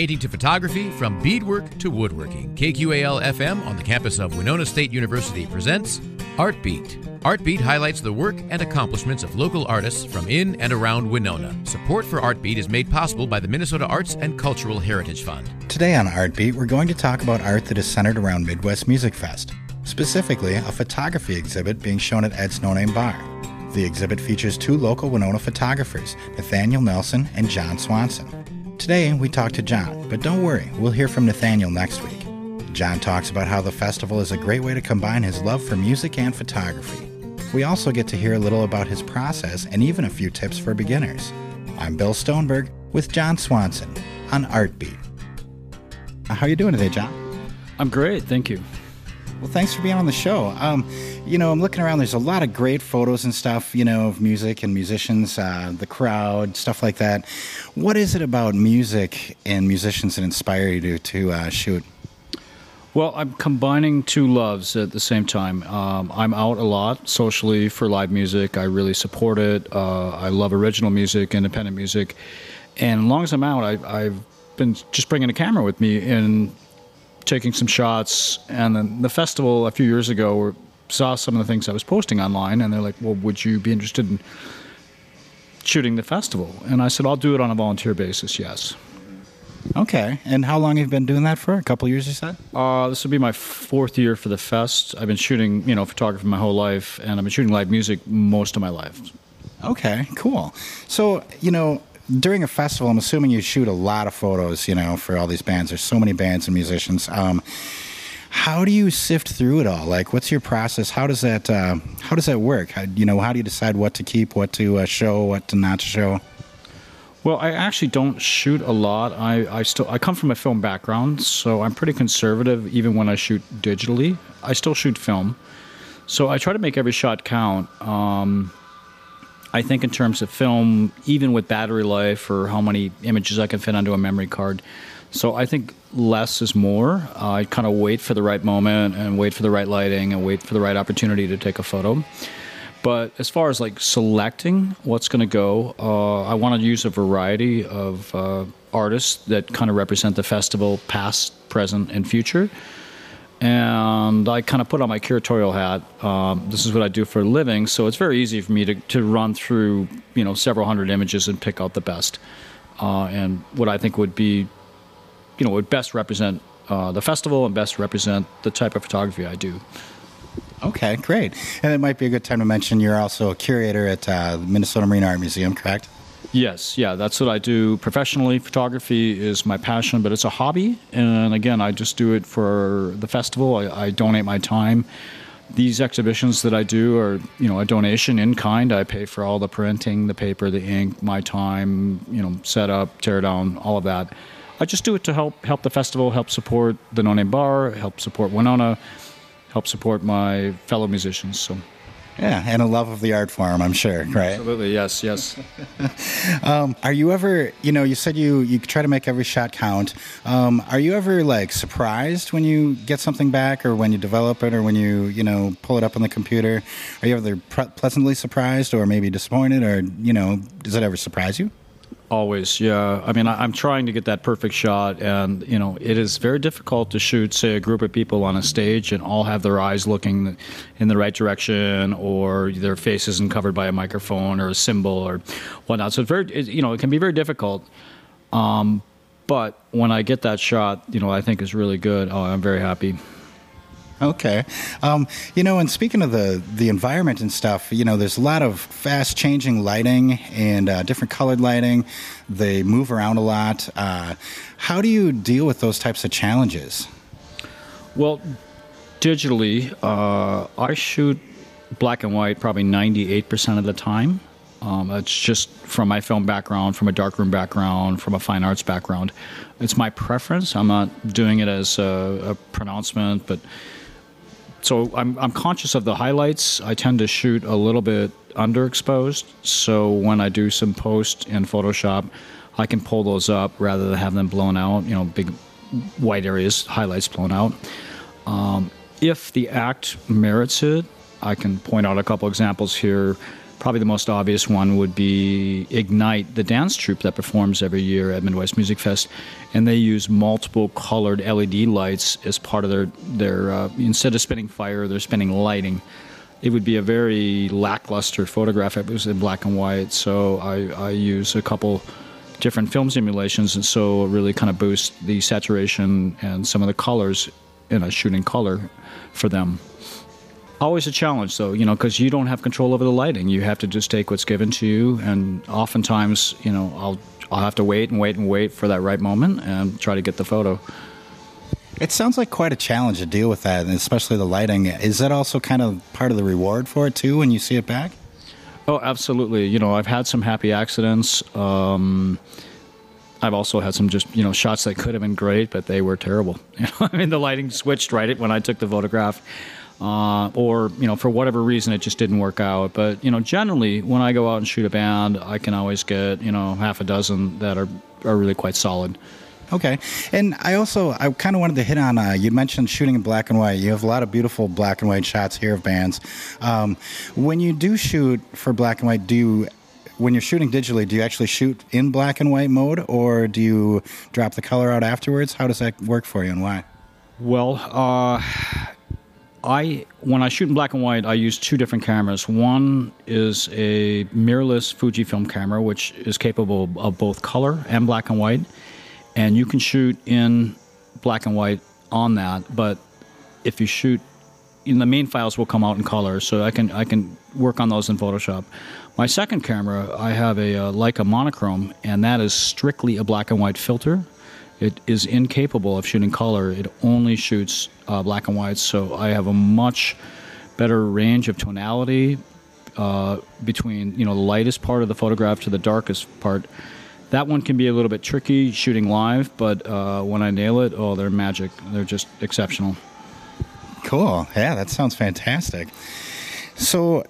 painting to photography, from beadwork to woodworking. KQAL FM on the campus of Winona State University presents Art Beat. Art Beat highlights the work and accomplishments of local artists from in and around Winona. Support for Art Beat is made possible by the Minnesota Arts and Cultural Heritage Fund. Today on Art Beat, we're going to talk about art that is centered around Midwest Music Fest, specifically a photography exhibit being shown at Ed's No Name Bar. The exhibit features two local Winona photographers, Nathaniel Nelson and Jon Swanson. Today, we talk to Jon, but don't worry, we'll hear from Nathaniel next week. Jon talks about how the festival is a great way to combine his love for music and photography. We also get to hear a little about his process and even a few tips for beginners. I'm Bill Stoneberg with Jon Swanson on Artbeat. How are you doing today, Jon? I'm great, thank you. Well, thanks for being on the show. Um, you know, I'm looking around. There's a lot of great photos and stuff, you know, of music and musicians, uh, the crowd, stuff like that. What is it about music and musicians that inspire you to, to uh, shoot? Well, I'm combining two loves at the same time. Um, I'm out a lot socially for live music. I really support it. Uh, I love original music, independent music, and as long as I'm out, I, I've been just bringing a camera with me and taking some shots. And then the festival a few years ago saw some of the things I was posting online, and they're like, "Well, would you be interested in shooting the festival?" And I said, "I'll do it on a volunteer basis." Yes. Okay. And how long have you been doing that for? A couple years, you said? Uh, this will be my fourth year for the fest. I've been shooting, you know, photography my whole life, and I've been shooting live music most of my life. Okay, cool. So, you know, during a festival, I'm assuming you shoot a lot of photos, you know, for all these bands. There's so many bands and musicians. Um, how do you sift through it all? Like, what's your process? How does that uh, How does that work? How, you know, how do you decide what to keep, what to uh, show, what to not show? Well, I actually don't shoot a lot. I, I still I come from a film background, so I'm pretty conservative even when I shoot digitally. I still shoot film, so I try to make every shot count. Um, I think in terms of film, even with battery life or how many images I can fit onto a memory card. So I think less is more. Uh, I kind of wait for the right moment and wait for the right lighting and wait for the right opportunity to take a photo. But as far as like selecting what's going to go, uh, I want to use a variety of uh, artists that kind of represent the festival, past, present, and future. And I kind of put on my curatorial hat. Um, this is what I do for a living, so it's very easy for me to, to run through you know several hundred images and pick out the best, uh, and what I think would be, you know, would best represent uh, the festival and best represent the type of photography I do. Okay, great. And it might be a good time to mention you're also a curator at uh, the Minnesota Marine Art Museum, correct? Yes, yeah, that's what I do professionally. Photography is my passion, but it's a hobby. And again, I just do it for the festival. I, I donate my time. These exhibitions that I do are, you know, a donation in kind. I pay for all the printing, the paper, the ink, my time, you know, setup, tear down, all of that. I just do it to help help the festival, help support the No Name Bar, help support Winona help support my fellow musicians. So. Yeah, and a love of the art form, I'm sure, right? Absolutely, yes, yes. um, are you ever, you know, you said you you try to make every shot count. Um, are you ever like surprised when you get something back, or when you develop it, or when you you know pull it up on the computer? Are you ever pre- pleasantly surprised, or maybe disappointed, or you know, does it ever surprise you? Always, yeah. I mean, I, am trying to get that perfect shot, and you know, it is very difficult to shoot, say, a group of people on a stage and all have their eyes looking in the right direction, or their face isn't covered by a microphone or a cymbal or whatnot. So it's very, it, you know, it can be very difficult. Um, but when I get that shot, you know, I think is really good. Oh, I'm very happy. Okay. Um, you know, and speaking of the, the environment and stuff, you know, there's a lot of fast changing lighting and uh, different colored lighting. They move around a lot. Uh, how do you deal with those types of challenges? Well, digitally, uh, I shoot black and white probably 98% of the time. Um, it's just from my film background, from a darkroom background, from a fine arts background. It's my preference. I'm not doing it as a, a pronouncement, but so I'm, I'm conscious of the highlights. I tend to shoot a little bit underexposed. So when I do some post in Photoshop, I can pull those up rather than have them blown out, you know, big white areas, highlights blown out. Um, if the act merits it, I can point out a couple examples here. Probably the most obvious one would be Ignite, the dance troupe that performs every year at Midwest Music Fest, and they use multiple colored LED lights as part of their their. Uh, instead of spinning fire, they're spinning lighting. It would be a very lackluster photograph it was in black and white. So I, I use a couple different film simulations, and so really kind of boost the saturation and some of the colors in a shooting color for them. Always a challenge, though, you know, because you don't have control over the lighting. You have to just take what's given to you, and oftentimes, you know, I'll I'll have to wait and wait and wait for that right moment and try to get the photo. It sounds like quite a challenge to deal with that, and especially the lighting. Is that also kind of part of the reward for it too when you see it back? Oh, absolutely. You know, I've had some happy accidents. Um, I've also had some just you know shots that could have been great, but they were terrible. You know, I mean, the lighting switched right when I took the photograph uh, or you know for whatever reason it just didn't work out. But you know generally when I go out and shoot a band, I can always get you know half a dozen that are are really quite solid. Okay, and I also I kind of wanted to hit on. Uh, you mentioned shooting in black and white. You have a lot of beautiful black and white shots here of bands. Um, when you do shoot for black and white, do you when you're shooting digitally, do you actually shoot in black and white mode, or do you drop the color out afterwards? How does that work for you, and why? Well, uh, I when I shoot in black and white, I use two different cameras. One is a mirrorless Fujifilm camera, which is capable of both color and black and white, and you can shoot in black and white on that. But if you shoot, in the main files will come out in color, so I can I can work on those in Photoshop. My second camera, I have a, a Leica monochrome, and that is strictly a black and white filter. It is incapable of shooting color. It only shoots uh, black and white. So I have a much better range of tonality uh, between you know the lightest part of the photograph to the darkest part. That one can be a little bit tricky shooting live, but uh, when I nail it, oh, they're magic. They're just exceptional. Cool. Yeah, that sounds fantastic. So, uh,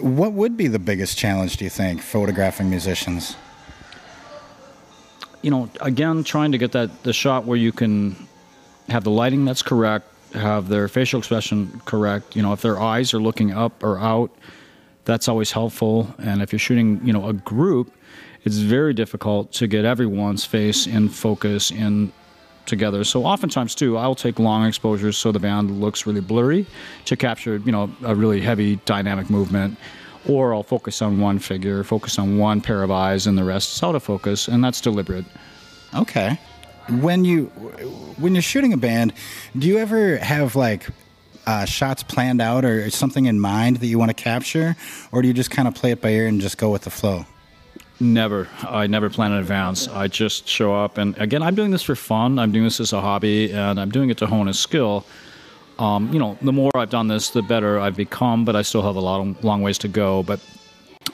what would be the biggest challenge, do you think, photographing musicians? You know, again, trying to get that the shot where you can have the lighting that's correct, have their facial expression correct. You know, if their eyes are looking up or out, that's always helpful. And if you're shooting, you know, a group, it's very difficult to get everyone's face in focus in together. So oftentimes too, I'll take long exposures so the band looks really blurry to capture, you know, a really heavy dynamic movement or I'll focus on one figure, focus on one pair of eyes, and the rest is out of focus, and that's deliberate. Okay. When you when you're shooting a band, do you ever have like uh, shots planned out or something in mind that you want to capture, or do you just kind of play it by ear and just go with the flow? Never. I never plan in advance. I just show up, and again, I'm doing this for fun. I'm doing this as a hobby, and I'm doing it to hone a skill. Um, you know, the more I've done this, the better I've become, but I still have a long, long ways to go. But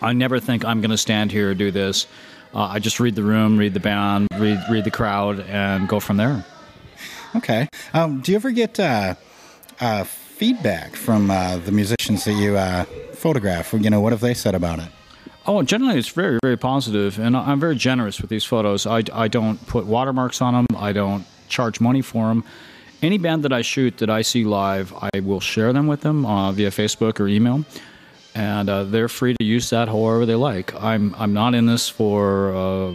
I never think I'm going to stand here and do this. Uh, I just read the room, read the band, read read the crowd, and go from there. Okay. Um, do you ever get uh, uh, feedback from uh, the musicians that you uh, photograph? You know, what have they said about it? Oh, generally it's very, very positive, and I'm very generous with these photos. I, I don't put watermarks on them. I don't charge money for them any band that I shoot that I see live, I will share them with them uh, via Facebook or email, and uh, they're free to use that however they like. I'm I'm not in this for uh,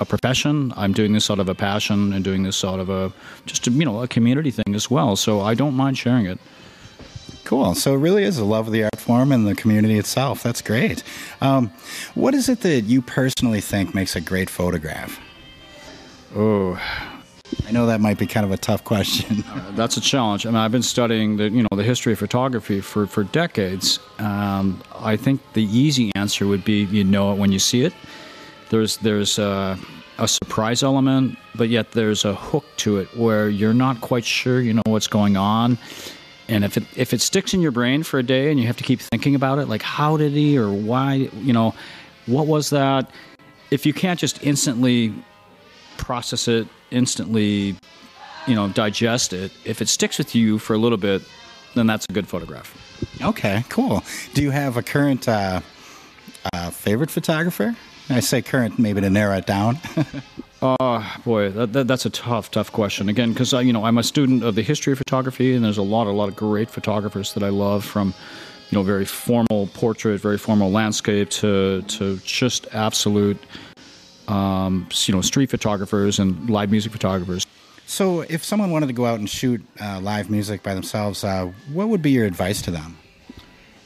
a profession. I'm doing this out of a passion and doing this out of a just a, you know a community thing as well. So I don't mind sharing it. Cool. So it really is a love of the art form and the community itself. That's great. Um, what is it that you personally think makes a great photograph? Oh, I know that might be kind of a tough question. uh, that's a challenge. I mean, I've been studying the you know the history of photography for for decades. Um, I think the easy answer would be you know it when you see it. There's there's a, a surprise element, but yet there's a hook to it where you're not quite sure you know what's going on. And if it if it sticks in your brain for a day and you have to keep thinking about it, like how did he or why you know what was that? If you can't just instantly process it instantly, you know, digest it. If it sticks with you for a little bit, then that's a good photograph. Okay, cool. Do you have a current uh, uh, favorite photographer? I say current, maybe to narrow it down. Oh boy, that, that, that's a tough, tough question. Again, because you know I'm a student of the history of photography, and there's a lot, a lot of great photographers that I love from you know, very formal portrait, very formal landscape, to to just absolute, um, you know, street photographers and live music photographers. So, if someone wanted to go out and shoot uh, live music by themselves, uh, what would be your advice to them?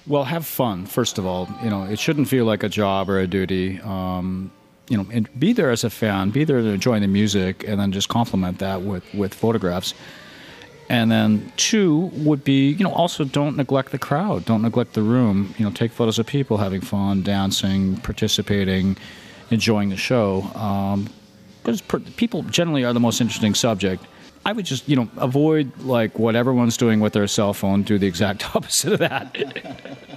Well, have fun first of all. You know, it shouldn't feel like a job or a duty. Um, you know, and be there as a fan, be there to enjoy the music, and then just complement that with with photographs. And then two would be, you know, also don't neglect the crowd, don't neglect the room. You know, take photos of people having fun, dancing, participating, enjoying the show. Um, because per- people generally are the most interesting subject. I would just, you know, avoid like what everyone's doing with their cell phone. Do the exact opposite of that.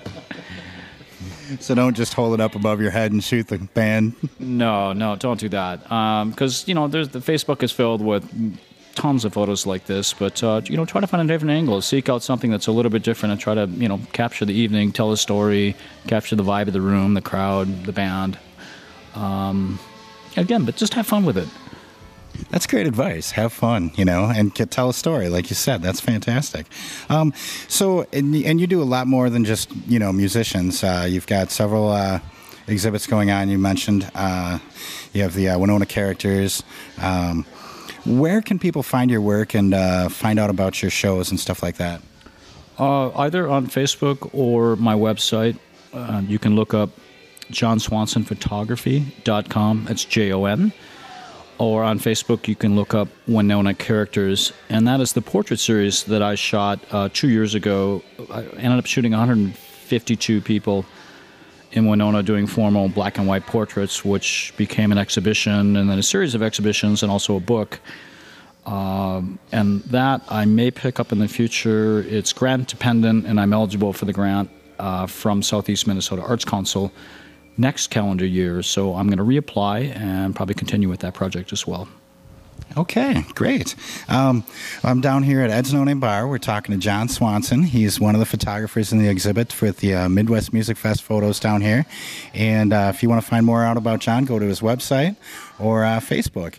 So don't just hold it up above your head and shoot the band. no, no, don't do that. Because um, you know, there's the Facebook is filled with tons of photos like this, but uh, you know, try to find a different angle. Seek out something that's a little bit different, and try to you know capture the evening, tell a story, capture the vibe of the room, the crowd, the band. Um, again, but just have fun with it. That's great advice. Have fun, you know, and tell a story, like you said. That's fantastic. Um, so, and, and, you do a lot more than just you know musicians. Uh, you've got several uh, exhibits going on. You mentioned uh, you have the uh, Winona characters. Um, where can people find your work and uh, find out about your shows and stuff like that? Uh, either on Facebook or my website. you can look up jonswansonphotography.com. That's J O N or on Facebook, you can look up Winona Characters, and that is the portrait series that I shot uh, two years ago. I ended up shooting 152 people in Winona doing formal black and white portraits, which became an exhibition and then a series of exhibitions and also a book. Um, and that I may pick up in the future. It's grant dependent, and I'm eligible for the grant uh, from Southeast Minnesota Arts Council next calendar year. So I'm going to reapply and probably continue with that project as well. Okay, great. Um, I'm down here at Ed's No Name Bar. We're talking to Jon Swanson. He's one of the photographers in the exhibit for the uh, Midwest Music Fest photos down here. And uh, if you want to find more out about Jon, go to his website or uh, Facebook.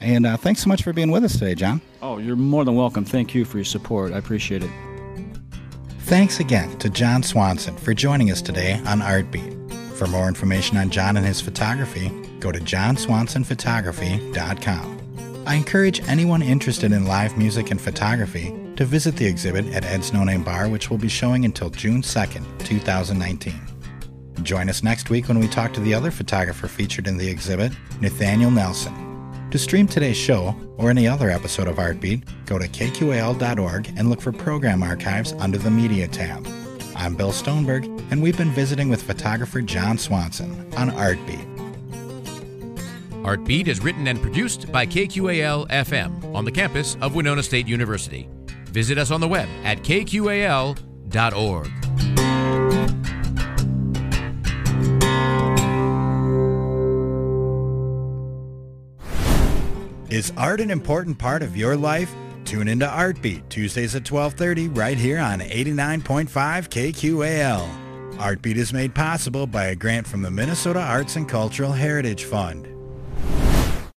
And uh, thanks so much for being with us today, Jon. Oh, you're more than welcome. Thank you for your support. I appreciate it. Thanks again to Jon Swanson for joining us today on Artbeat. For more information on Jon and his photography, go to jonswansonphotography.com. I encourage anyone interested in live music and photography to visit the exhibit at Ed's No Name Bar, which will be showing until June 2nd, 2019. Join us next week when we talk to the other photographer featured in the exhibit, Nathaniel Nelson. To stream today's show or any other episode of Artbeat, go to kqal.org and look for program archives under the Media tab. I'm Bill Stoneberg, and we've been visiting with photographer Jon Swanson on Artbeat. Artbeat is written and produced by KQAL FM on the campus of Winona State University. Visit us on the web at kqal.org. Is art an important part of your life? Tune into Artbeat Tuesdays at 12:30 right here on 89.5 KQAL. Artbeat is made possible by a grant from the Minnesota Arts and Cultural Heritage Fund.